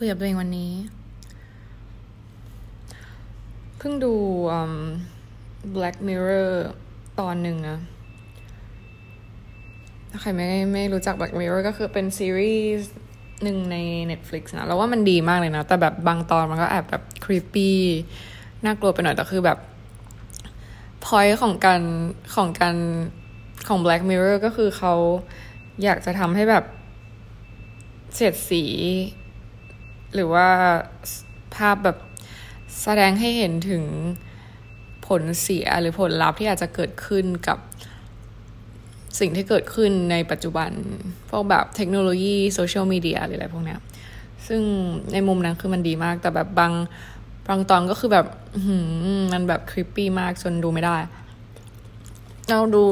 คุยกับตัวเองวันนี้ เพิ่งดู Black Mirror ตอนหนึ่งนะถ้าใครไม่ไม่รู้จัก Black Mirror ก็คือเป็นซีรีส์หนึ่งใน Netflix นะแล้วว่ามันดีมากเลยนะ แต่แบบบางตอนมันก็แอบแบบ creepy น่ากลัวไปหน่อย แต่คือแบบ point ของการของการของ Black Mirror ก็คือเขาอยากจะทำให้แบบเสียดสี หรือว่าภาพแบบแสดงให้เห็นถึงผลเสียหรือผลลัพธ์ที่อาจจะเกิดขึ้นกับสิ่งที่เกิดขึ้นในปัจจุบัน พวกแบบเทคโนโลยีโซเชียลมีเดียหรืออะไรพวกนี้ซึ่งในมุมนั้นคือมันดีมาก แต่แบบบางบางตอนก็คือแบบมันแบบคริปปี้มากจนดูไม่ได้ เราดู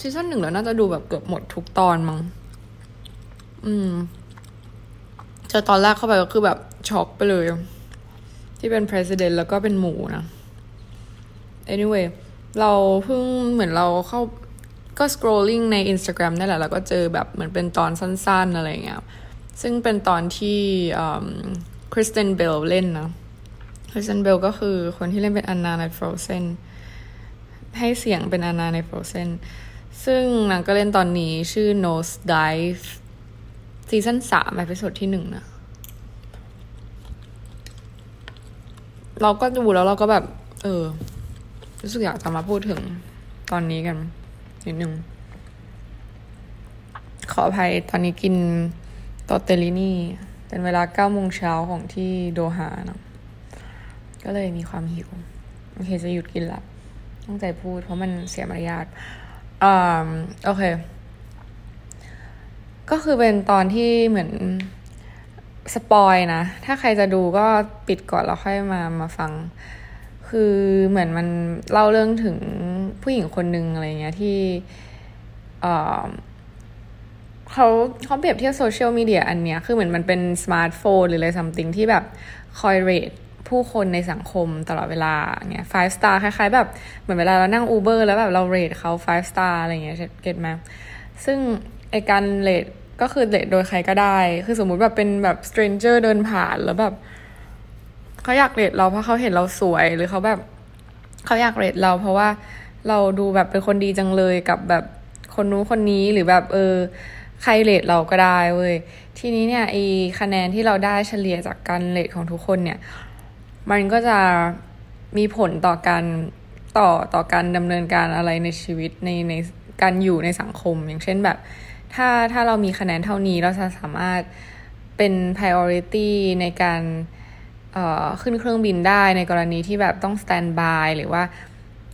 ซีซั่นหนึ่งแล้วน่าจะดูแบบเกือบหมดทุกตอนมั้งอืมเจอตอนแรกเข้าไปก็คือแบบ ช็อกไปเลย ที่เป็น president แล้วก็เป็นหมูนะ anyway เราเพิ่งเหมือนเราเข้าก็ scrolling ใน Instagram นั่แหละ แล้วก็เจอแบบเหมือนเป็นตอนสั้นๆ อะไรเงี้ย ซึ่งเป็นตอนที่คริสเตนเบลเล่นนะ คริสเตนเบลก็คือคนที่เล่นเป็นอันนาใน Frozen ให้เสียงเป็นอันนาใน Frozen ซึ่งนางก็เล่นตอนนี้ชื่อ Nosedive ซีซั่นสาม episode ที่หนึ่งนะ เราก็ดูแล้วเราก็แบบ เออ รู้สึกอยากจะมาพูดถึงตอนนี้กันนิดนึง ขออภัยตอนนี้กิน tortellini เป็นเวลาเก้าโมงเช้าของที่โดฮาเนาะก็เลยมีความหิว โอเคจะหยุดกินละตั้งใจพูดเพราะมันเสียมารยาทอ่าโอเค ก็คือเป็นตอนที่เหมือน spoil นะ ถ้าใครจะดูก็ปิดก่อนแล้วค่อยมามาฟัง คือเหมือนมันเล่าเรื่องถึงผู้หญิงคนหนึ่งอะไรเงี้ยที่เขาเขาเปรียบเทียบโซเชียลมีเดียอันเนี้ย คือเหมือนมันเป็นสมาร์ทโฟนหรืออะไร something ที่แบบคอย rate ผู้คนในสังคมตลอดเวลาเงี้ย five star คล้ายๆ แบบเหมือนเวลาเรานั่ง Uber แล้วแบบเรา rate เขา five star อะไรเงี้ย get ไหมซึ่งไอการ rate ก็คือ rate โดยใครก็ได้ คือสมมุติแบบเป็นแบบ stranger เดินผ่านแล้วแบบเขาอยาก rate เราเพราะเขาเห็นเราสวยหรือเขาแบบเขาอยาก rate เรา เพราะว่าเราดูแบบเป็นคนดีจังเลยกับแบบคนนู้นคนนี้หรือแบบเออใคร rate เราก็ได้เว้ย ทีนี้เนี่ยไอคะแนนที่เราได้เฉลี่ยจากการเรทของทุกคนเนี่ย มันก็จะมีผลต่อการต่อต่อการดำเนินการอะไรในชีวิตในในการอยู่ในสังคม อย่างเช่นแบบ ถ้าถ้าเรามีคะแนนเท่านี้เราจะสามารถเป็น priority ในการขึ้นเครื่องบินได้ในกรณีที่แบบต้อง stand by หรือว่า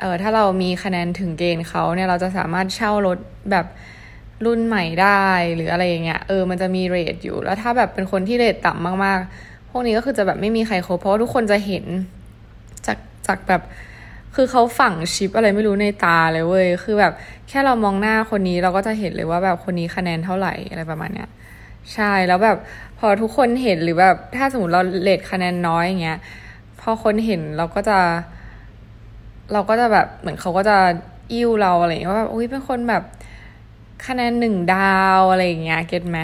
เออถ้าเรามีคะแนนถึงเกณฑ์เขาเนี่ยเราจะสามารถเช่ารถแบบรุ่นใหม่ได้หรืออะไรอย่างเงี้ยเออมันจะมีเรทอยู่ แล้วถ้าแบบเป็นคนที่เรทต่ำมากๆ พวกนี้ก็คือจะแบบไม่มีใครคบเพราะว่าทุกคนจะเห็นจากจากแบบ คือเขาฝังชิปอะไรไม่รู้ในตาเลยเว้ย คือแบบแค่เรามองหน้าคนนี้เราก็จะเห็นเลยว่าแบบคนนี้คะแนนเท่าไหร่อะไรประมาณเนี้ย ใช่ แล้วแบบพอทุกคนเห็นหรือแบบถ้าสมมติเราเลทคะแนนน้อยอย่างเงี้ย พอคนเห็นเราก็จะ เราก็จะแบบเหมือนเขาก็จะอิ่วเราอะไรอย่างเงี้ยว่าแบบอุ้ยเป็นคนแบบคะแนนหนึ่งดาวอะไรอย่างเงี้ย เก็ตไหม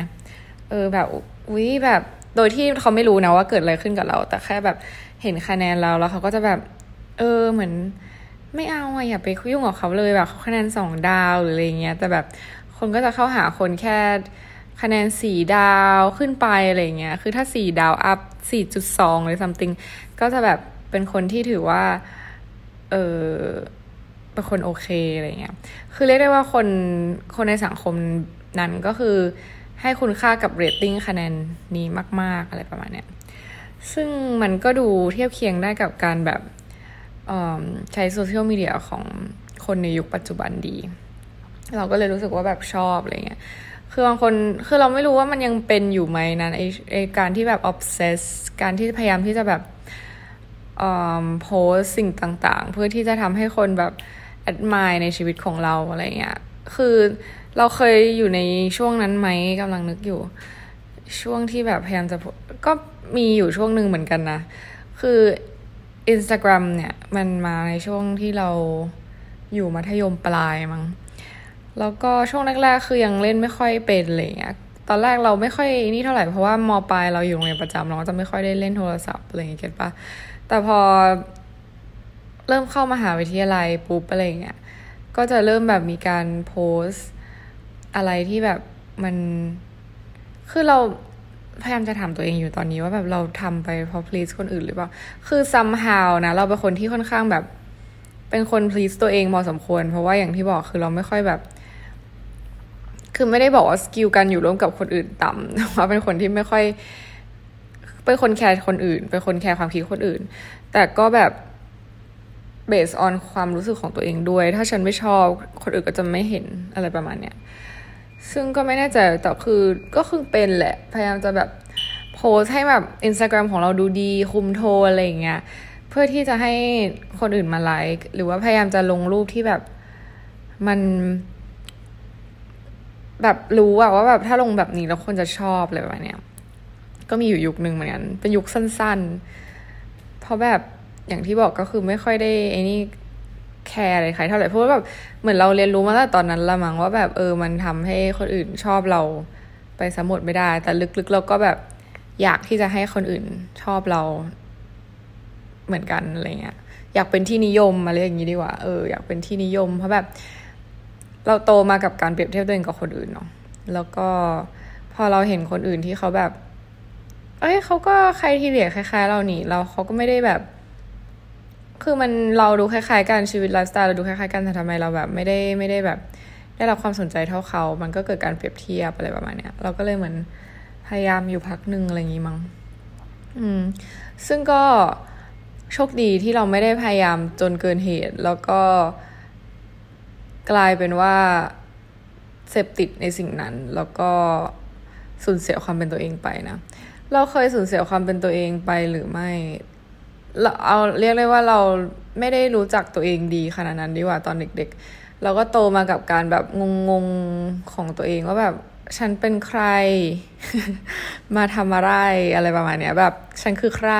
เออแบบอุ้ยแบบ โดยที่เขาไม่รู้นะว่าเกิดอะไรขึ้นกับเรา แต่แค่แบบเห็นคะแนนเราแล้วเขาก็จะแบบ เออเหมือน ไม่เอาอะอย่าไปยุ่งกับเขาเลยแบบเขาคะแนนสองดาวหรืออะไรเงี้ย แต่แบบคนก็จะเข้าหาคนแค่คะแนนสี่ดาวขึ้นไปอะไรเงี้ย คือถ้าสี่ดาวอัพสี่จุดสองหรือ something ก็จะแบบเป็นคนที่ถือว่า เออเป็นคนโอเคอะไรเงี้ย คือเรียกได้ว่าคนคนในสังคมนั้นก็คือให้คุณค่ากับเรตติ้งคะแนนนี้มาก ๆ อะไรประมาณเนี้ย ซึ่งมันก็ดูเทียบเคียงได้กับการแบบ ใช้โซเชียลมีเดียของคนในยุคปัจจุบันดี เราก็เลยรู้สึกว่าแบบชอบอะไรเงี้ยคือบางคนคือเราไม่รู้ว่ามันยังเป็นอยู่ไหมนะไอไอการที่แบบ obsess การที่พยายามที่จะแบบโพสสิ่งต่างๆ เพื่อที่จะทำให้คนแบบ admire ในชีวิตของเราอะไรเงี้ยคือเราเคยอยู่ในช่วงนั้นไหมกำลังนึกอยู่ ช่วงที่แบบพยายามจะก็มีอยู่ช่วงหนึ่งเหมือนกันนะ คือ Instagram เนี่ย มันมาในช่วงที่เราอยู่มัธยมปลายมั้งแล้วก็ช่วงแรกๆคือยังเล่นไม่ค่อยเป็นเลยเงี้ยตอนแรกเราไม่ค่อยนี่เท่าไหร่เพราะว่ามปลายเราอยู่โรงเรียนประจำเราก็จะไม่ค่อยได้เล่นโทรศัพท์อะไรอย่างเงี้ยเก็ตปะแต่พอเริ่มเข้ามาหาวิทยาลัยปุ๊บอะไรเงี้ยก็จะเริ่มแบบมีการโพสอะไรที่แบบมัน คือเรา พยายามจะถามตัวเองอยู่ตอนนี้ว่าแบบเราทำไปเพราะ please คนอื่นหรือเปล่า คือ somehow นะ เราเป็นคนที่ค่อนข้างแบบ เป็นคน please ตัวเองพอสมควร เพราะว่าอย่างที่บอกคือเราไม่ค่อยแบบ คือไม่ได้บอกว่า skill การอยู่ร่วมกับคนอื่นต่ำแต่ว่าเป็นคนที่ไม่ค่อยเป็นคนแคร์คนอื่น เป็นคนแคร์ความคิดคนอื่น แต่ก็แบบ based on ความรู้สึกของตัวเองด้วย ถ้าฉันไม่ชอบคนอื่นก็จะไม่เห็นอะไรประมาณเนี้ย ซึ่งก็ไม่แน่ใจแต่คือก็คือเป็นแหละ พยายามจะแบบโพสให้แบบ Instagram ของเราดูดี คุมโทอะไรอย่างเงี้ยเพื่อที่จะให้คนอื่นมาไลค์หรือว่าพยายามจะลงรูปที่แบบมัน แบบรู้อะว่าแบบถ้าลงแบบนี้แล้วคนจะชอบอะไรแบบเนี้ยก็มีอยู่ยุคหนึ่งเหมือนกัน เป็นยุคสั้น ๆ เพราะแบบอย่างที่บอกก็คือไม่ค่อยได้ไอ้นี่ แคร์อะไรใครเท่าไหร่เพราะว่าแบบเหมือนเราเรียนรู้มาตั้งแต่ตอนนั้นละมั้งว่าแบบเออมันทำให้คนอื่นชอบเราไปสมหมดไม่ได้ แต่ลึกๆเราก็แบบอยากที่จะให้คนอื่นชอบเราเหมือนกันอะไรเงี้ยอยากเป็นที่นิยมอะไรอย่างนี้ดีกว่าเอออยากเป็นที่นิยม เพราะแบบ เราโตมากับการเปรียบเทียบตัวเองกับคนอื่นเนาะแล้วก็พอเราเห็นคนอื่นที่เขาแบบ เอ้ยเขาก็ใครที่เหลียคล้ายๆ เราหนีเราเขาก็ไม่ได้แบบ คือมันเราดูคล้ายๆกันชีวิตไลฟ์สไตล์เราดูคล้ายๆกันแต่ทำไมเราแบบไม่ได้ไม่ได้แบบ ได้รับความสนใจเท่าเขา มันก็เกิดการเปรียบเทียบอะไรประมาณเนี้ย เราก็เลยเหมือนพยายามอยู่พักหนึ่งอะไรอย่างงี้มั้งอืม ซึ่งก็โชคดีที่เราไม่ได้พยายามจนเกินเหตุ แล้วก็กลายเป็นว่าเสพติดในสิ่งนั้น แล้วก็สูญเสียความเป็นตัวเองไปนะ เราเคยสูญเสียความเป็นตัวเองไปหรือไม่ เราเอาเรียกได้ว่าเราไม่ได้รู้จักตัวเองดีขนาดนั้นดีกว่าตอนเด็ก ๆ เราก็โตมากับการแบบงงๆของตัวเองว่าแบบฉันเป็นใคร มาทำอะไรอะไรประมาณเนี้ย แบบฉันคือใคร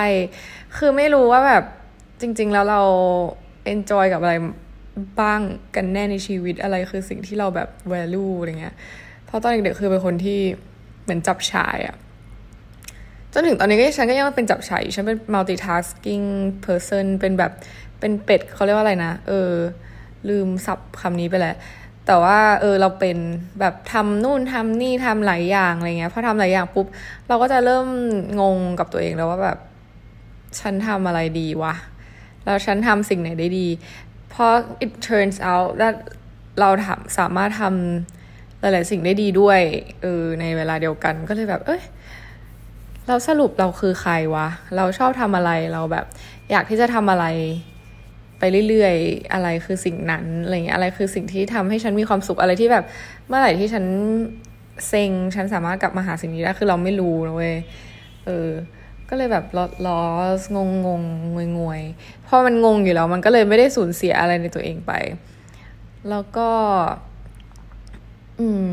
คือไม่รู้ว่าแบบจริง ๆ แล้วเราเอนจอยกับอะไรบ้างกันแน่ในชีวิตอะไรคือสิ่งที่เราแบบ value อะไรเงี้ย เพราะตอนเด็กๆคือเป็นคนที่เหมือนจับชายอะ จนถึงตอนนี้ก็ฉันก็ยังเป็นจับฉายฉันเป็น multitasking person เป็นแบบเป็นเป็ดเขาเรียกว่าอะไรนะ เออ ลืมสับคำนี้ไปแล้วแต่ว่าเออเราเป็นแบบทำนู่นทำนี่ทำหลายอย่างอะไรเงี้ยพอทำหลายอย่างปุ๊บเราก็จะเริ่มงงกับตัวเองแล้วว่าแบบฉันทำอะไรดีวะแล้วฉันทำสิ่งไหนได้ดีเพอ it turns out that เราทำสามารถทำหลาย ๆ สิ่งได้ดีด้วยเออในเวลาเดียวกันก็เลยแบบ เอ้ย เราสรุปเราคือใครวะ เราชอบทำอะไรเราแบบ อยากที่จะทำอะไรไปเรื่อยๆ อะไรคือสิ่งนั้นอะไรเงี้ยอะไรคือสิ่งที่ทำให้ฉันมีความสุขอะไรที่แบบ เมื่อไหร่ที่ฉันเซ็งฉันสามารถกลับมาหาสิ่งนี้ได้คือเราไม่รู้นะเว้ยเออ ก็เลยแบบลอสงงงงงวยงวยพอมันงงอยู่แล้ว มันก็เลยไม่ได้สูญเสียอะไรในตัวเองไป แล้วก็ อืม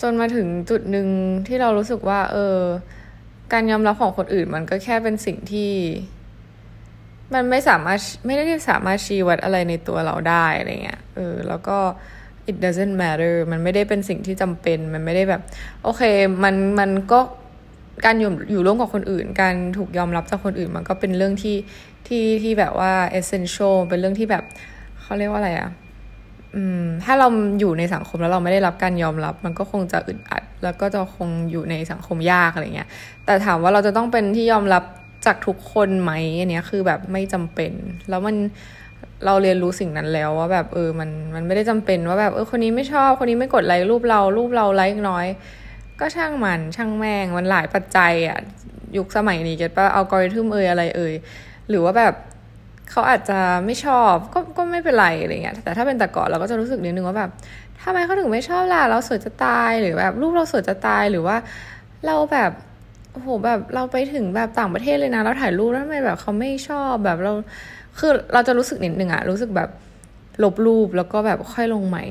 จนมาถึงจุดหนึ่งที่เรารู้สึกว่า เออ การยอมรับของคนอื่นมันก็แค่เป็นสิ่งที่ มันไม่สามารถไม่ได้สามารถชี้วัดอะไรในตัวเราได้อะไรเงี้ยเออแล้วก็ it doesn't matter มันไม่ได้เป็นสิ่งที่จำเป็น มันไม่ได้แบบ โอเค มันมันก็การอยู่อยู่ร่วมกับคนอื่น การถูกยอมรับจากคนอื่น มันก็เป็นเรื่องที่ที่ที่แบบว่า essential เป็นเรื่องที่แบบเขาเรียกว่าอะไรอะ ถ้าเราอยู่ในสังคมแล้วเราไม่ได้รับการยอมรับ มันก็คงจะอึดอัด แล้วก็จะคงอยู่ในสังคมยากอะไรเงี้ย แต่ถามว่าเราจะต้องเป็นที่ยอมรับจากทุกคนไหมอันนี้คือแบบไม่จำเป็น แล้วมันเราเรียนรู้สิ่งนั้นแล้วว่าแบบเออมันมันไม่ได้จำเป็นว่าแบบเออคนนี้ไม่ชอบคนนี้ไม่กดไลค์รูปเรารูปเราไลค์น้อย ก็ช่างมันช่างแม่งมันหลายปัจจัยอะยุคสมัยนี้เก็ตปะอัลกอริทึมเอยอะไรเอยหรือว่าแบบ เขาอาจจะไม่ชอบก็ก็ไม่เป็นไรอะไรเงี้ยแต่ถ้าเป็นแต่ก่อนเราก็จะรู้สึกนิดนึงว่าแบบทำไมเขาถึงไม่ชอบล่ะเราสวยจะตายหรือแบบรูปเราสวยจะตายหรือว่าเราแบบโอ้โหแบบเราไปถึงแบบต่างประเทศเลยนะเราถ่ายรูปแล้วทำไมแบบเขาไม่ชอบแบบเราคือเราจะรู้สึกนิดนึงอะรู้สึกแบบลบรูปแล้วก็แบบค่อยลงใหม่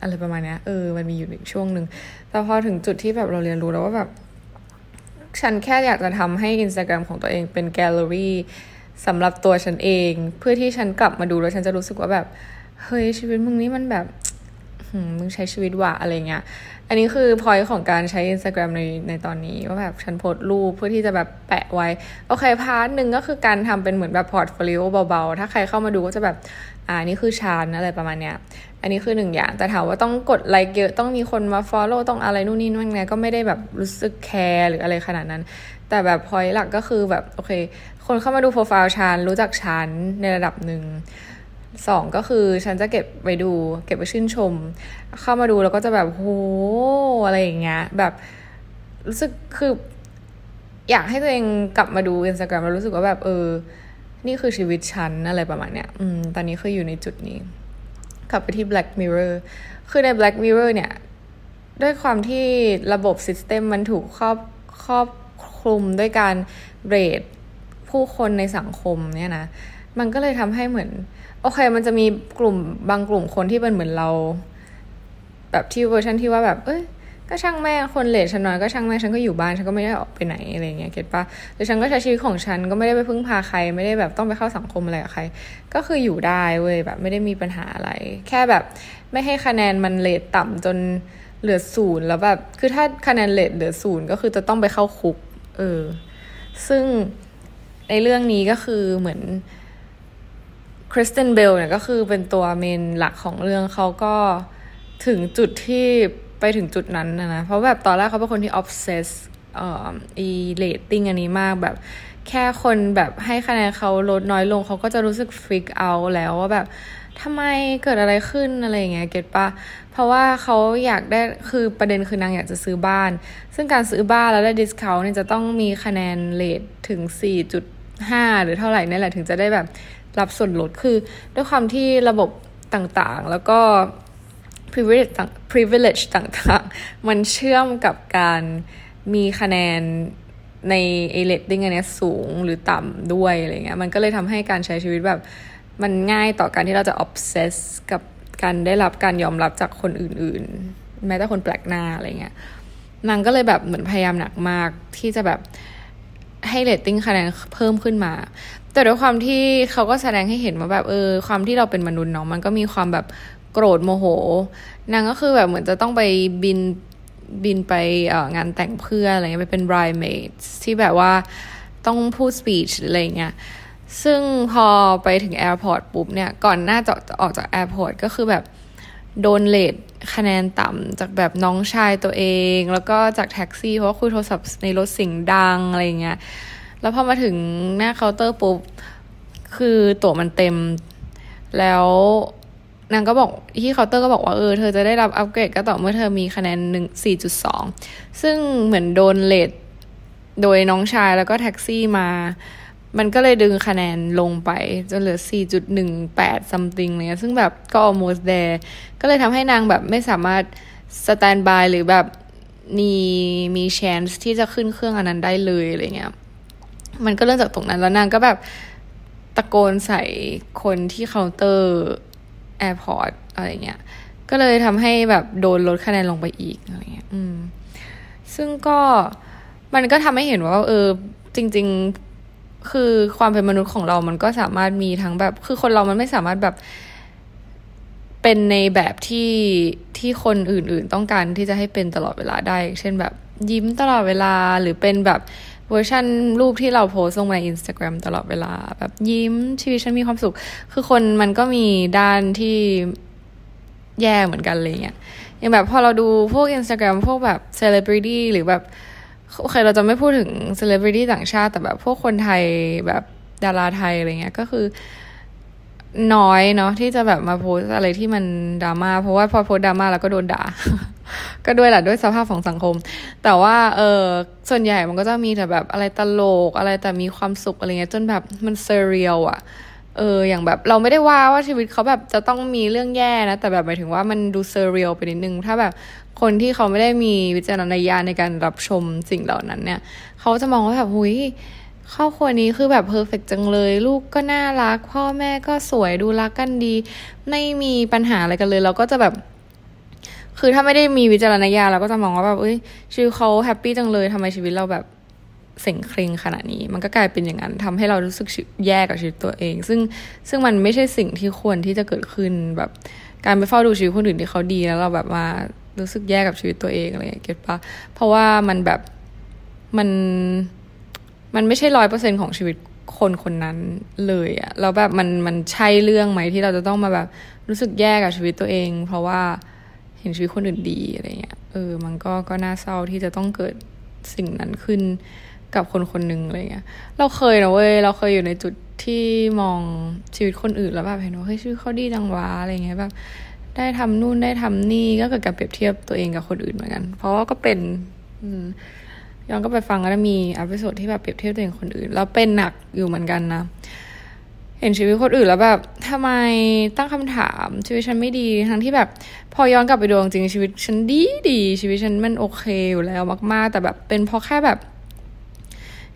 อะไรประมาณนี้เออมันมีอยู่หนึ่งช่วงหนึ่งแต่พอถึงจุดที่แบบเราเรียนรู้แล้วว่าแบบ ฉันแค่อยากจะทำให้ Instagram ของตัวเองเป็นแกลเลอรี่ สำหรับตัวฉันเอง เพื่อที่ฉันกลับมาดูแล้วฉันจะรู้สึกว่าแบบ เฮ้ยชีวิตมึงนี้มันแบบมึงใช้ชีวิตว่ะอะไรเงี้ย อันนี้คือพอยของการใช้ Instagram ในในตอนนี้ว่าแบบฉันโพสรูปเพื่อที่จะแบบแปะไว้ โอเค part หนึ่งก็คือการทำเป็นเหมือนแบบ portfolio เบาๆ ถ้าใครเข้ามาดูก็จะแบบ อ่านี่คือชานอะไรประมาณเนี้ย อันนี้คือหนึ่งอย่าง แต่ถามว่าต้องกดไลค์เยอะ ต้องมีคนมา follow ต้องอะไรนู่นนี่นั่นไงก็ไม่ได้แบบรู้สึกแคร์หรืออะไรขนาดนั้น แต่แบบพอยหลักก็คือแบบโอเค คนเข้ามาดูโปรไฟล์ชานรู้จักชานในระดับหนึ่งสองก็คือฉันจะเก็บไปดู เก็บไปชื่นชม เข้ามาดูแล้วก็จะแบบโหอะไรอย่างเงี้ย แบบรู้สึกคืออยากให้ตัวเองกลับมาดูอินสตาแกรมแล้วรู้สึกว่าแบบ เออ นี่คือชีวิตฉันอะไรประมาณเนี้ย อืม ตอนนี้คืออยู่ในจุดนี้ กลับไปที่ Black Mirror คือใน Black Mirror เนี่ย ด้วยความที่ระบบ system มันถูกครอบครอบ คลุมด้วยการ rate ผู้คนในสังคมเนี่ยนะ มันก็เลยทำให้เหมือน โอเค มันจะมีกลุ่มบางกลุ่มคนที่เป็นเหมือนเรา แบบที่เวอร์ชันที่ว่าแบบ เอ้ยก็ช่างแม่งคน rate ฉันน้อยก็ช่างแม่งฉันก็อยู่บ้านฉันก็ไม่ได้ออกไปไหนอะไรเงี้ย get ปะหรือฉันก็ใช้ชีวิตของฉันก็ไม่ได้ไปพึ่งพาใคร ไม่ได้แบบต้องไปเข้าสังคมอะไรกับใคร ก็คืออยู่ได้เว้ยแบบไม่ได้มีปัญหาอะไร แค่แบบไม่ให้คะแนนมัน rate ต่ำจนเหลือศูนย์แล้วแบบคือถ้าคะแนน rate เหลือศูนย์ก็คือจะต้องไปเข้าคุก เออ ซึ่งในเรื่องนี้ก็คือเหมือนคริสตินเบลเนี่ยก็คือเป็นตัว main หลักของเรื่องเขาก็ถึงจุดที่ไปถึงจุดนั้นนะนะเพราะแบบตอนแรกเขาเป็นคนที่ obsessเอ่ออีเรตติ้งอันนี้มากแบบแค่คนแบบให้คะแนนเขาลดน้อยลงเขาก็จะรู้สึก freak out แล้วว่าแบบ ทำไมเกิดอะไรขึ้นอะไรเงี้ย get ปะเพราะว่าเขาอยากได้คือประเด็นคือนางอยากจะซื้อบ้าน ซึ่งการซื้อบ้านแล้วได้ discount เนี่ยจะต้องมีคะแนน rate ถึง 4.5 หรือเท่าไหร่นี่แหละถึงจะได้แบบรับส่วนลดคือ ด้วยความที่ระบบต่างๆ แล้วก็ privilege ต่าง privilege ต่างๆ มันเชื่อมกับการมีคะแนนในเอเรตติ้งอันนี้สูงหรือต่ำด้วยอะไรเงี้ยมันก็เลยทำให้การใช้ชีวิตแบบ มันง่ายต่อการที่เราจะ obsess กับการได้รับการยอมรับจากคนอื่น ๆ แม้แต่คนแปลกหน้าอะไรเงี้ยนางก็เลยแบบเหมือนพยายามหนักมากที่จะแบบให้เรตติ้งคะแนนเพิ่มขึ้นมา แต่ด้วยความที่เขาก็แสดงให้เห็นว่าแบบเออ ความที่เราเป็นมนุษย์เนาะมันก็มีความแบบโกรธโมโห นางก็คือแบบเหมือนจะต้องไปบินบินไปเอองานแต่งเพื่ออะไรเงี้ยไปเป็น bridesmaid ที่แบบว่าต้องพูด speech อะไรเงี้ย ซึ่งพอไปถึง airport ปุ๊บเนี่ย ก่อนหน้าจะออกจาก airport ก็คือแบบโดน rate คะแนนต่ำจากแบบน้องชายตัวเอง แล้วก็จากแท็กซี่ เพราะว่าคุยโทรศัพท์ในรถเสียงดังอะไรเงี้ย แล้วพอมาถึงหน้าเคาน์เตอร์ปุ๊บ คือตั๋วมันเต็ม แล้วนางก็บอกที่เคาน์เตอร์ก็บอกว่าเออเธอจะได้รับอัปเกรดก็ต่อเมื่อเธอมีคะแนนหนึ่งสี่จุดสองซึ่งเหมือนโดน rate โดยน้องชายแล้วก็แท็กซี่มา มันก็เลยดึงคะแนนลงไป จนเหลือ 4.18 something เนี่ยซึ่งแบบก็ almost there ก็เลยทำให้นางแบบไม่สามารถ stand by หรือแบบมีมี chance ที่จะขึ้นเครื่องอันนั้นได้เลยอะไรเงี้ย มันก็เริ่มจากตรงนั้นแล้วนางก็แบบตะโกนใส่คนที่เคาน์เตอร์ airport อะไรเงี้ย ก็เลยทำให้แบบโดนลดคะแนนลงไปอีกอะไรเงี้ย อืม ซึ่งก็มันก็ทำให้เห็นว่า เออ จริง ๆ คือความเป็นมนุษย์ของเรามันก็สามารถมีทั้งแบบ คือคนเรามันไม่สามารถแบบเป็นในแบบที่ที่คนอื่น ๆ ต้องการที่จะให้เป็นตลอดเวลาได้ เช่นแบบยิ้มตลอดเวลาหรือเป็นแบบเวอร์ชันรูปที่เราโพสต์ลงในอินสตาแกรมตลอดเวลา แบบยิ้มชีวิตฉันมีความสุข คือคนมันก็มีด้านที่แย่เหมือนกันเลยเนี่ยอย่างแบบพอเราดูพวกอินสตาแกรมพวกแบบเซเลบริตี้หรือแบบ โอเคเราจะไม่พูดถึงเซเลบริตี้ต่างชาติแต่แบบพวกคนไทยแบบดาราไทยอะไรเงี้ยก็คือ น้อยเนาะที่จะแบบมาโพสอะไรที่มันดราม่าเพราะว่าพอโพสดราม่าแล้วก็โดนด่า ก็ด้วยแหละด้วยสภาพของสังคม แต่ว่าเออส่วนใหญ่มันก็จะมีแต่แบบอะไรตลกอะไรแต่มีความสุขอะไรเงี้ยจนแบบมันเซเรียลอะ เอออย่างแบบเราไม่ได้ว่าว่าชีวิตเขาแบบจะต้องมีเรื่องแย่นะ แต่แบบหมายถึงว่ามันดูเซเรียลไปนิดนึง ถ้าแบบคนที่เขาไม่ได้มีวิจารณญาณในการรับชมสิ่งเหล่านั้นเนี่ย เขาจะมองว่าแบบหุยครอบครัวนี้คือแบบเพอร์เฟกจังเลย ลูกก็น่ารัก พ่อแม่ก็สวยดูรักกันดี ไม่มีปัญหาอะไรกันเลย เราก็จะแบบ คือถ้าไม่ได้มีวิจารณญาณเราก็จะมองว่าแบบเอ้ยชีวิตเขาแฮปปี้จังเลยทำไมชีวิตเราแบบ เส็งเคร่งขนาดนี้ มันก็กลายเป็นอย่างนั้นทำให้เรารู้สึกแย่กับชีวิตตัวเอง ซึ่งซึ่งมันไม่ใช่สิ่งที่ควรที่จะเกิดขึ้นแบบการไปเฝ้าดูชีวิตคนอื่นที่เขาดีแล้วเราแบบมารู้สึกแย่กับชีวิตตัวเองอะไรเก็ตปะเพราะว่ามันแบบมันมันไม่ใช่ร้อยเปอร์เซ็นของชีวิตคนคนนั้นเลยอะแล้วแบบมันมันใช่เรื่องไหมที่เราจะต้องมาแบบรู้สึกแย่กับชีวิตตัวเอง เพราะว่าเห็นชีวิตคนอื่นดีอะไรเงี้ยเออ มันก็ก็น่าเศร้าที่จะต้องเกิดสิ่งนั้นขึ้น กับคนคนหนึ่งอะไรเงี้ย เราเคยนะเว้ย เราเคยอยู่ในจุดที่มองชีวิตคนอื่นแล้วแบบเห็นว่าเฮ้ยชีวิตเขาดีจังวะอะไรเงี้ยแบบได้ทำนู่นได้ทำนี่ก็เกิดการเปรียบเทียบตัวเองกับคนอื่นเหมือนกัน เพราะว่าก็เป็นย้อนก็ไปฟังแล้วมี episode ที่แบบเปรียบเทียบตัวเองคนอื่น แล้วเป็นหนักอยู่เหมือนกันนะเห็นชีวิตคนอื่นแล้วแบบทำไมตั้งคำถามชีวิตฉันไม่ดีทั้งที่แบบ พอย้อนกลับไปดูจริงชีวิตฉันดีดีชีวิตฉันมันโอเคอยู่แล้วมาก ๆ แต่แบบเป็นเพราะแค่แบบ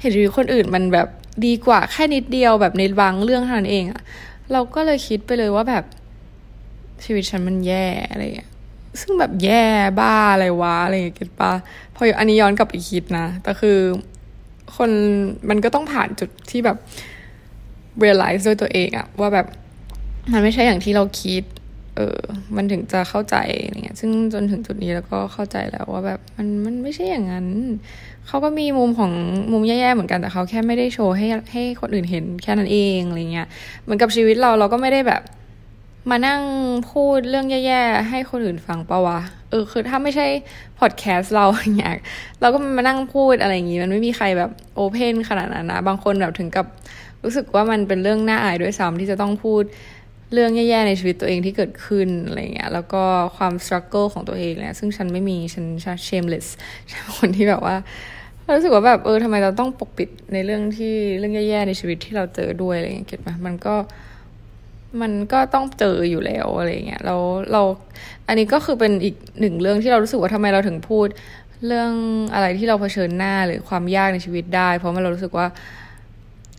เห็นชีวิตคนอื่นมันแบบดีกว่าแค่นิดเดียวแบบในบางเรื่องเท่านั้นเองอะเราก็เลยคิดไปเลยว่าแบบชีวิตฉันมันแย่อะไรอย่างเงี้ยซึ่งแบบแย่บ้าอะไรวะอะไรอย่างเงี้ยปะพออันนี้ย้อนกลับไปคิดนะแต่คือคนมันก็ต้องผ่านจุดที่แบบ realize ด้วยตัวเองอะว่าแบบมันไม่ใช่อย่างที่เราคิด เออมันถึงจะเข้าใจเนี่ยซึ่งจนถึงจุดนี้แล้วก็เข้าใจแล้วว่าแบบมันมันไม่ใช่อย่างนั้น เขาก็มีมุมของมุมแย่ๆเหมือนกันแต่เขาแค่ไม่ได้โชว์ให้ให้คนอื่นเห็นแค่นั้นเองอะไรเงี้ย เหมือนกับชีวิตเราเราก็ไม่ได้แบบ มานั่งพูดเรื่องแย่ๆให้คนอื่นฟังปะวะ เออคือถ้าไม่ใช่พอดแคสต์เราอย่างเงี้ยเราก็มานั่งพูดอะไรอย่างงี้ มันไม่มีใครแบบโอเพนขนาดนั้นนะ บางคนแบบถึงกับรู้สึกว่ามันเป็นเรื่องน่าอายด้วยซ้ำที่จะต้องพูด เรื่องแย่ๆในชีวิตตัวเองที่เกิดขึ้นอะไรเงี้ยแล้วก็ความสครัลเกิลของตัวเองเนี่ยซึ่งฉันไม่มีฉันฉันเชมเลสฉันคนที่แบบว่ารู้สึกว่าแบบเออทำไมเราต้องปกปิดในเรื่องที่เรื่องแย่ๆในชีวิตที่เราเจอด้วยอะไรเงี้ยเก็ตไหมมันก็มันก็ต้องเจออยู่แล้วอะไรเงี้ยเราเราอันนี้ก็คือเป็นอีกหนึ่งเรื่องที่เรารู้สึกว่าทำไมเราถึงพูด เรื่องอะไรที่เราเผชิญหน้าหรือความยากในชีวิตได้ เพราะมันเรารู้สึกว่า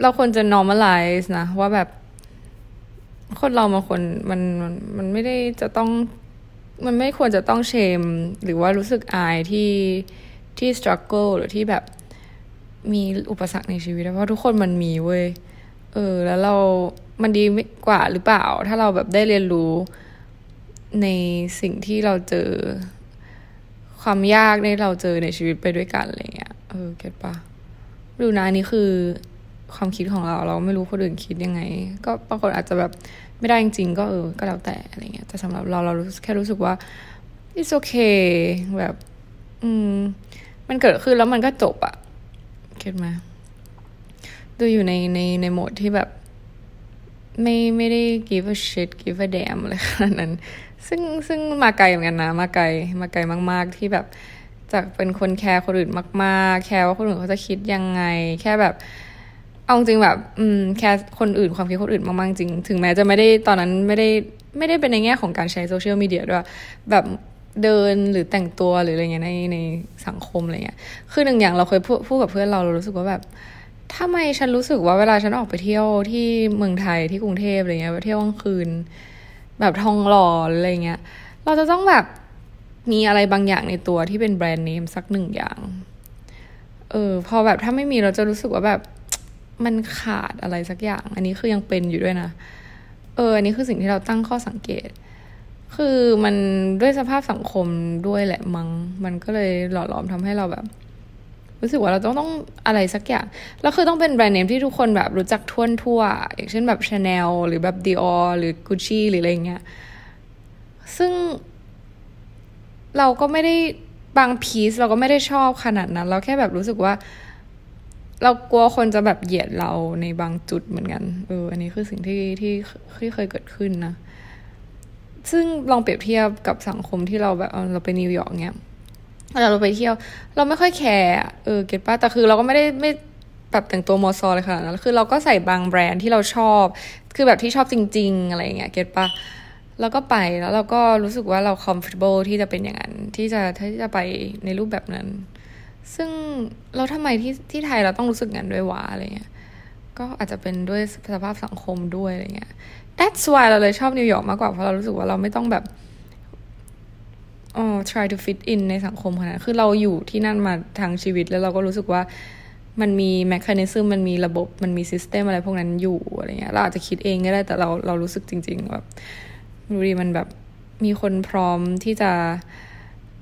เราควรจะ normalize นะว่าแบบ คนเราบางคนมันมันมันไม่ได้จะต้อง มันไม่ควรจะต้องเชม หรือว่ารู้สึกอายที่ที่ struggle หรือที่แบบมีอุปสรรคในชีวิตเพราะทุกคนมันมีเว้ยเออ แล้วเรา มันดีกว่าหรือเปล่า ถ้าเราแบบได้เรียนรู้ในสิ่งที่เราเจอ ความยากในเราเจอในชีวิตไปด้วยกันอะไรเงี้ยเออเก็ตปะดูนะนี่คือความคิดของเราเราไม่รู้คนอื่นคิดยังไง ก็บางคนอาจจะแบบ ไม่ได้จริงๆ ก็เออ ก็แล้วแต่อะไรเงี้ย แต่สำหรับเราเราแค่รู้สึกว่า it's okay แบบ อืม มันเกิดขึ้นแล้วมันก็จบอะ get ไหมดูอยู่ในในในโหมดที่แบบ ไม่ไม่ได้ give a shit give a damn อะไรขนาดนั้น ซึ่งซึ่งมาไกลเหมือนกันนะ มาไกลมาไกลมาก ๆ ที่แบบจากเป็นคนแคร์คนอื่นมาก ๆ แคร์ว่าคนอื่นเขาจะคิดยังไง แค่แบบ เอาจริงแบบ อืม แคร์คนอื่นความคิดคนอื่นมากๆจริง ถึงแม้จะไม่ได้ตอนนั้นไม่ได้ไม่ได้เป็นในแง่ของการใช้โซเชียลมีเดียด้วย แบบเดินหรือแต่งตัวหรืออะไรเงี้ยในในสังคมอะไรเงี้ย คือหนึ่งอย่างเราเคยพูดพูดกับเพื่อนเราเรารู้สึกว่าแบบทำไมฉันรู้สึกว่าเวลาฉันออกไปเที่ยวที่เมืองไทยที่กรุงเทพอะไรเงี้ยไปเที่ยวกลางคืน แบบทองหล่ออะไรเงี้ย เราจะต้องแบบมีอะไรบางอย่างในตัวที่เป็นแบรนด์เนมสักหนึ่งอย่าง เออ พอแบบถ้าไม่มีเราจะรู้สึกว่าแบบ มันขาดอะไรสักอย่าง อันนี้คือยังเป็นอยู่ด้วยนะ เอออันนี้คือสิ่งที่เราตั้งข้อสังเกต คือมันด้วยสภาพสังคมด้วยแหละมัง้งมันก็เลยหล่อหลอมทำให้เราแบบ รู้สึกว่าเราต้องต้องอะไรสักอย่าง แล้วคือต้องเป็นแบรนด์เนมที่ทุกคนแบบรู้จักทั่วทั่ว อย่างเช่นแบบ Chanel หรือแบบ Dior หรือ Gucci หรืออะไรเงี้ย ซึ่งเราก็ไม่ได้บาง piece เราก็ไม่ได้ชอบขนาดนั้น เราแค่แบบรู้สึกว่า เรากลัวคนจะแบบเหยียดเราในบางจุดเหมือนกัน เออ อันนี้คือสิ่งที่ที่ที่เคยเกิดขึ้นนะ ซึ่งลองเปรียบเทียบกับสังคมที่เราแบบเราไปนิวยอร์กเนี้ยเวลาเราไปเที่ยว เราไม่ค่อยแคร์ เออ get ป้ะแต่คือเราก็ไม่ได้ไม่แบบแต่งตัวมอซอเลยขนาดนั้นคือเราก็ใส่บางแบรนด์ที่เราชอบ คือแบบที่ชอบจริง ๆ อะไรเงี้ย get ป้ะแล้วก็ไปแล้วเราก็รู้สึกว่าเรา comfortable ที่จะเป็นอย่างนั้น ที่จะที่จะไปในรูปแบบนั้น ซึ่งเราทำไมที่ที่ไทยเราต้องรู้สึกงั้นด้วยวะอะไรเงี้ยก็อาจจะเป็นด้วยสภาพสังคมด้วยอะไรเงี้ย that's why เราเลยชอบนิวยอร์กมากกว่าเพราะเรารู้สึกว่าเราไม่ต้องแบบอ๋อ try to fit in ในสังคมขนาดคือเราอยู่ที่นั่นมาทั้งชีวิตแล้วเราก็รู้สึกว่ามันมี mechanism มันมีระบบมันมี system อะไรพวกนั้นอยู่อะไรเงี้ยเราอาจจะคิดเองก็ได้แต่เราเรารู้สึกจริง ๆ แบบดูดีมันแบบมีคนพร้อมที่จะ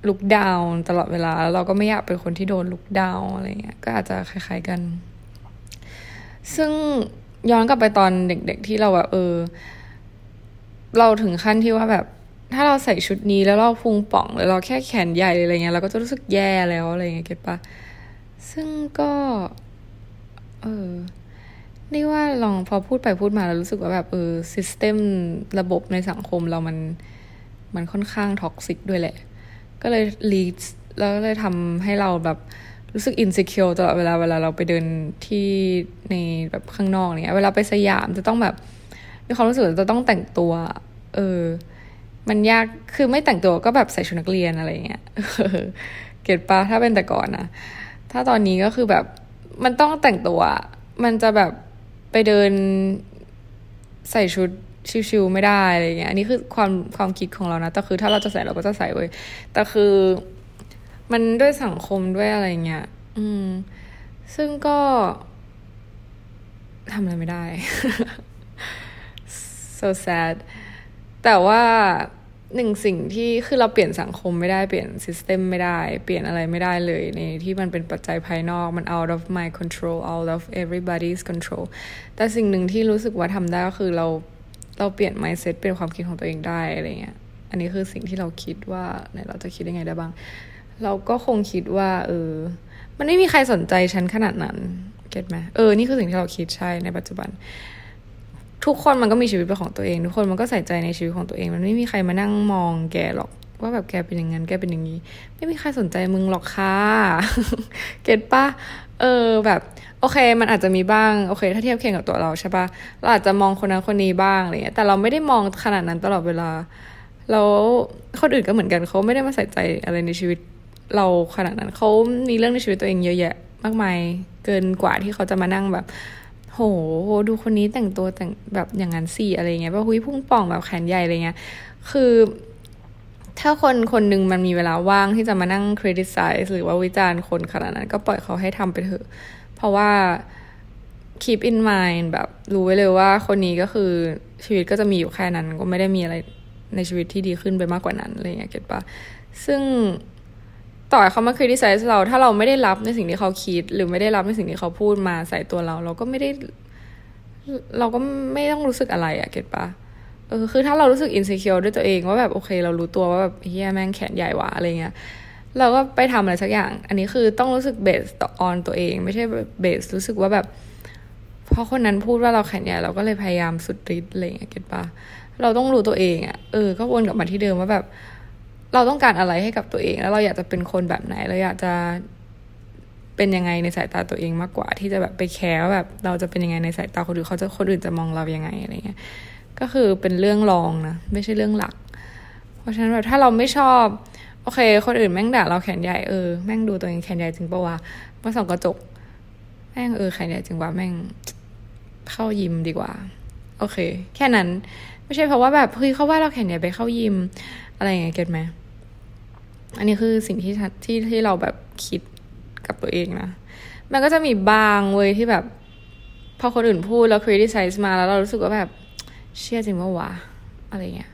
ลุกดาวตลอดเวลาแล้วเราก็ไม่อยากเป็นคนที่โดนลุกดาวอะไรเงี้ยก็อาจจะคล้าย ๆกัน ซึ่งย้อนกลับไปตอนเด็กๆที่เราแบบเออ เราถึงขั้นที่ว่าแบบ ถ้าเราใส่ชุดนี้แล้วเราพุงป่องแล้วเราแค่แขนใหญ่อะไรเงี้ยเราก็จะรู้สึกแย่แล้วอะไรเงี้ยเก็ตปะซึ่งก็ เออนี่ว่าลองพอพูดไปพูดมาแล้วรู้สึกว่าแบบเออ system ระบบในสังคมเรามันมันค่อนข้าง toxic ด้วยแหละ ก็เลย lead แล้วเลยทำให้เราแบบรู้สึก insecure ตลอดเวลาเวลาเราไปเดินที่ในแบบข้างนอกเนี่ย เวลาไปสยามจะต้องแบบมีความรู้สึกจะต้องแต่งตัว เออ มันยากคือไม่แต่งตัวก็แบบใส่ชุดนักเรียนอะไรเงี้ย get ปะถ้าเป็นแต่ก่อนนะถ้าตอนนี้ก็คือแบบมันต้องแต่งตัว มันจะแบบไปเดินใส่ชุด ชิวๆไม่ได้อะไรเงี้ยอันนี้คือความความคิดของเรานะแต่คือถ้าเราจะใส่เราก็จะใส่เว้ยแต่คือมันด้วยสังคมด้วยอะไรเงี้ยอืม ซึ่งก็ทำอะไรไม่ได้ so sad แต่ว่าหนึ่งสิ่งที่คือเราเปลี่ยนสังคมไม่ได้เปลี่ยนซิสเต็มไม่ได้ เปลี่ยนอะไรไม่ได้เลยในที่มันเป็นปัจจัยภายนอกมัน out of my control out of everybody's control แต่สิ่งหนึ่งที่รู้สึกว่าทำได้ก็คือเรา เราเปลี่ยน mindset เป็นความคิดของตัวเองได้อะไรเงี้ย อันนี้คือสิ่งที่เราคิดว่าเนี่ยเราจะคิดยังไงได้บ้าง เราก็คงคิดว่า เออ มันไม่มีใครสนใจฉันขนาดนั้น เก็ตไหมเออ นี่คือสิ่งที่เราคิดใช่ในปัจจุบัน ทุกคนมันก็มีชีวิตเป็นของตัวเอง ทุกคนมันก็ใส่ใจในชีวิตของตัวเอง มันไม่มีใครมานั่งมองแกหรอก ว่าแบบแกเป็นอย่างนั้นแกเป็นอย่างนี้ ไม่มีใครสนใจมึงหรอกค่ะเก็ตปะเออแบบโอเค มันอาจจะมีบ้างโอเค ถ้าเทียบเคียงกับตัวเราใช่ปะเราอาจจะมองคนนั้นคนนี้บ้างอะไรเงี้ยแต่เราไม่ได้มองขนาดนั้นตลอดเวลาแล้วคนอื่นก็เหมือนกันเขาไม่ได้มาใส่ใจอะไรในชีวิตเราขนาดนั้นเขามีเรื่องในชีวิตตัวเองเยอะแยะ มากมายเกินกว่าที่เขาจะมานั่งแบบ โหดูคนนี้แต่งตัวแต่งแบบอย่างนั้นสิอะไรเงี้ยว่าหุยพุ่งป่องแบบแขนใหญ่อะไรเงี้ย คือ ถ้าคนคนหนึ่งมันมีเวลาว่างที่จะมานั่งคริติไซส์หรือว่าวิจารณ์คนขนาดนั้น ก็ปล่อยเขาให้ทำไปเถอะ เพราะว่า keep in mind แบบรู้ไว้เลยว่าคนนี้ก็คือชีวิตก็จะมีอยู่แค่นั้น ก็ไม่ได้มีอะไรในชีวิตที่ดีขึ้นไปมากกว่านั้นอะไรเงี้ยเก็ตปะซึ่งต่อเขามาคริติไซส์เรา ถ้าเราไม่ได้รับในสิ่งที่เขาคิด หรือไม่ได้รับในสิ่งที่เขาพูดมาใส่ตัวเรา เราก็ไม่ได้ เราก็ไม่ต้องรู้สึกอะไรอะเก็ตปะ เออคือถ้าเรารู้สึกอินสิเคียวด้วยตัวเองว่าแบบโอเค เรารู้ตัวว่าแบบเฮียแม่งแขนใหญ่วาอะไรเงี้ยเราก็ไปทำอะไรสักอย่าง อันนี้คือต้องรู้สึกเบสต่อออนตัวเอง ไม่ใช่เบสรู้สึกว่าแบบเพราะคนนั้นพูดว่าเราแขนใหญ่เราก็เลยพยายามสุดฤทธิ์อะไรเงี้ยเก็ตปะเราต้องรู้ตัวเองอะเออก็วนกลับมาที่เดิมว่าแบบ เราต้องการอะไรให้กับตัวเอง แล้วเราอยากจะเป็นคนแบบไหนเราอยากจะเป็นยังไงในสายตาตัวเองมากกว่า ที่จะแบบไปแคร์แบบ เราจะเป็นยังไงในสายตาคนอื่นเขาจะคนอื่นจะมองเรายังไงอะไรเงี้ย ก็คือเป็นเรื่องรองนะ ไม่ใช่เรื่องหลัก เพราะฉะนั้นแบบถ้าเราไม่ชอบ โอเค คนอื่นแม่งด่าเราแขนใหญ่เออแม่งดูตัวเองแขนใหญ่จริงปะวะมาส่องกระจก แม่งเออแขนใหญ่จริงวะแม่งเข้ายิมดีกว่า โอเค แค่นั้น ไม่ใช่เพราะว่าแบบเฮ้ยเขาว่าเราแขนใหญ่ไปเข้ายิม อะไรอย่างเงี้ยเก็ตไหมอันนี้คือสิ่งที่ที่ที่เราแบบคิดกับตัวเองนะ มันก็จะมีบางเว้ยที่แบบ พอคนอื่นพูดแล้วคริติไซส์มาแล้วเรารู้สึกว่าแบบ เชื่อจริงว่าวะอะไรเงี้ย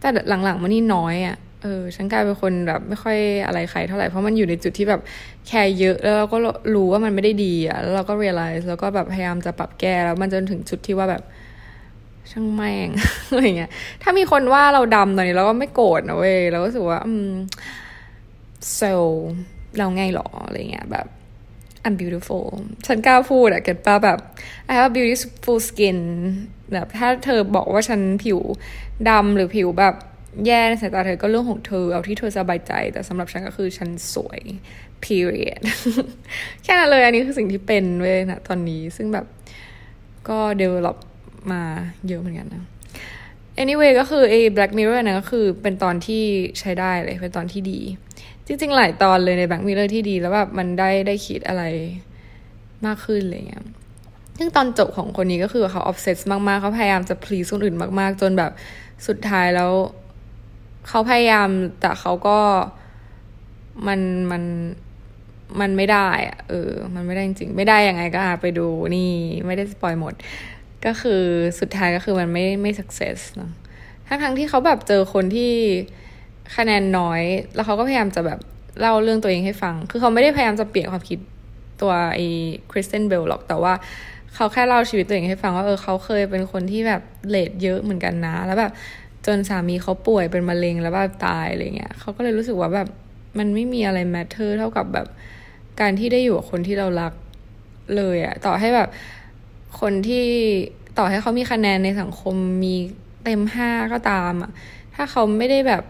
แต่หลังๆมันนี่น้อยอะ่ะเออฉันกลายเป็นคนแบบไม่ค่อยอะไรใครเท่าไหร่เพราะมันอยู่ในจุดที่แบบแคร์เยอะแล้วเราก็รู้ว่ามันไม่ได้ดีอะ่ะแล้วเราก็ realize แล้วก็แบบพยายามจะปรับแก้แล้วมันจนถึงจุดที่ว่าแบบช่างแม่งอะไรเงี้ย ถ้ามีคนว่าเราดำตอนนี้เราก็ไม่โกรธนะเว้ยเราก็รู้สึกว่า อืม so เราไงหรออะไรเงี้ยแบบ I'm beautiful ฉันกล้าพูดอะเกิดปะแบบ I have beautiful skin แบบถ้าเธอบอกว่าฉันผิวดำหรือผิวแบบแย่ในสายตาเธอก็เรื่องของเธอเอาที่เธอสบายใจ แต่สำหรับฉันก็คือฉันสวย period แค่นั้นเลยอันนี้คือสิ่งที่เป็นเว้ยนะตอนนี้ซึ่งแบบก็ develop มาเยอะเหมือนกันนะ anyway ก็คือไอ้ Black Mirror นะก็คือเป็นตอนที่ใช้ได้เลย เป็นตอนที่ดี จริง ๆ หลายตอนเลยใน Black Mirror ที่ดีแล้วแบบมันได้ได้คิดอะไรมากขึ้นอะไรเงี้ย ซึ่งตอนจบของคนนี้ก็คือเขา obsessed มากๆ เขาพยายามจะ please คนอื่นมากๆ จนแบบสุดท้ายแล้ว เขาพยายามแต่เขาก็มันมันมันไม่ได้อะเออ มันไม่ได้จริงไม่ได้ยังไงก็ไปดูนี่ไม่ได้ spoil หมด ก็คือสุดท้ายก็คือมันไม่ไม่ success นะทั้งๆที่เขาแบบเจอคนที่คะแนนน้อย แล้วเขาก็พยายามจะแบบเล่าเรื่องตัวเองให้ฟัง คือเขาไม่ได้พยายามจะเปลี่ยนความคิดตัวไอ้ Kristen Bell หรอก แต่ว่า เขาแค่เล่าชีวิตตัวเองให้ฟังว่าเออเขาเคยเป็นคนที่แบบ rate เยอะเหมือนกันนะ แล้วแบบจนสามีเขาป่วยเป็นมะเร็งแล้วแบบตายอะไรเงี้ยเขาก็เลยรู้สึกว่าแบบมันไม่มีอะไร matter เท่ากับแบบการที่ได้อยู่กับคนที่เรารักเลยอะต่อให้แบบคนที่ต่อให้เขามีคะแนนในสังคมมีเต็มห้าก็ตามอะถ้าเขาไม่ได้แบบ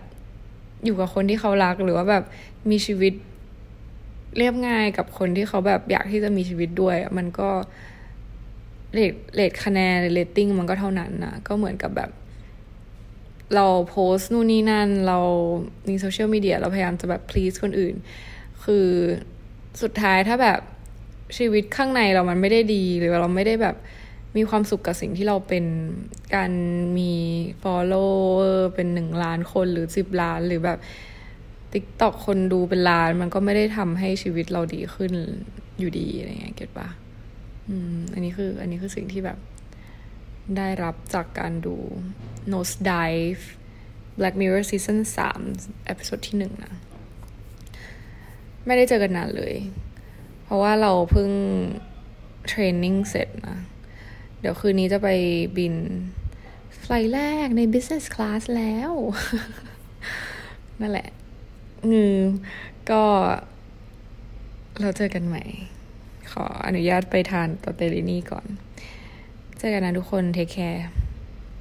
อยู่กับคนที่เขารักหรือว่าแบบมีชีวิตเรียบง่ายกับคนที่เขาแบบอยากที่จะมีชีวิตด้วยมันก็ rate rate คะแนนเลตติ้งมันก็เท่านั้นนะก็เหมือนกับแบบ เราโพสต์นู่นนี่นั่น เราในโซเชียลมีเดียเราพยายามจะแบบ please คนอื่น คือสุดท้ายถ้าแบบชีวิตข้างในเรามันไม่ได้ดี หรือเราไม่ได้แบบมีความสุขกับสิ่งที่เราเป็นการมี follower เป็นหนึ่งล้านคนหรือสิบล้านหรือแบบ TikTok คนดูเป็นล้าน มันก็ไม่ได้ทำให้ชีวิตเราดีขึ้นอยู่ดีอะไรเงี้ยเก็ตปะ อืมอันนี้คือ อันนี้คือสิ่งที่แบบได้รับจากการดู Nosedive Black Mirror Season 3 episode ที่หนึ่งนะ ไม่ได้เจอกันนานเลย เพราะว่าเราเพิ่ง training เสร็จนะ เดี๋ยวคืนนี้จะไปบิน flight แรกใน business class แล้ว นั่นแหละงือก็เราเจอกันใหม่ ขออนุญาตไปทานตอเตลินี่ก่อน เจอกันนะทุกคนเทคแคร์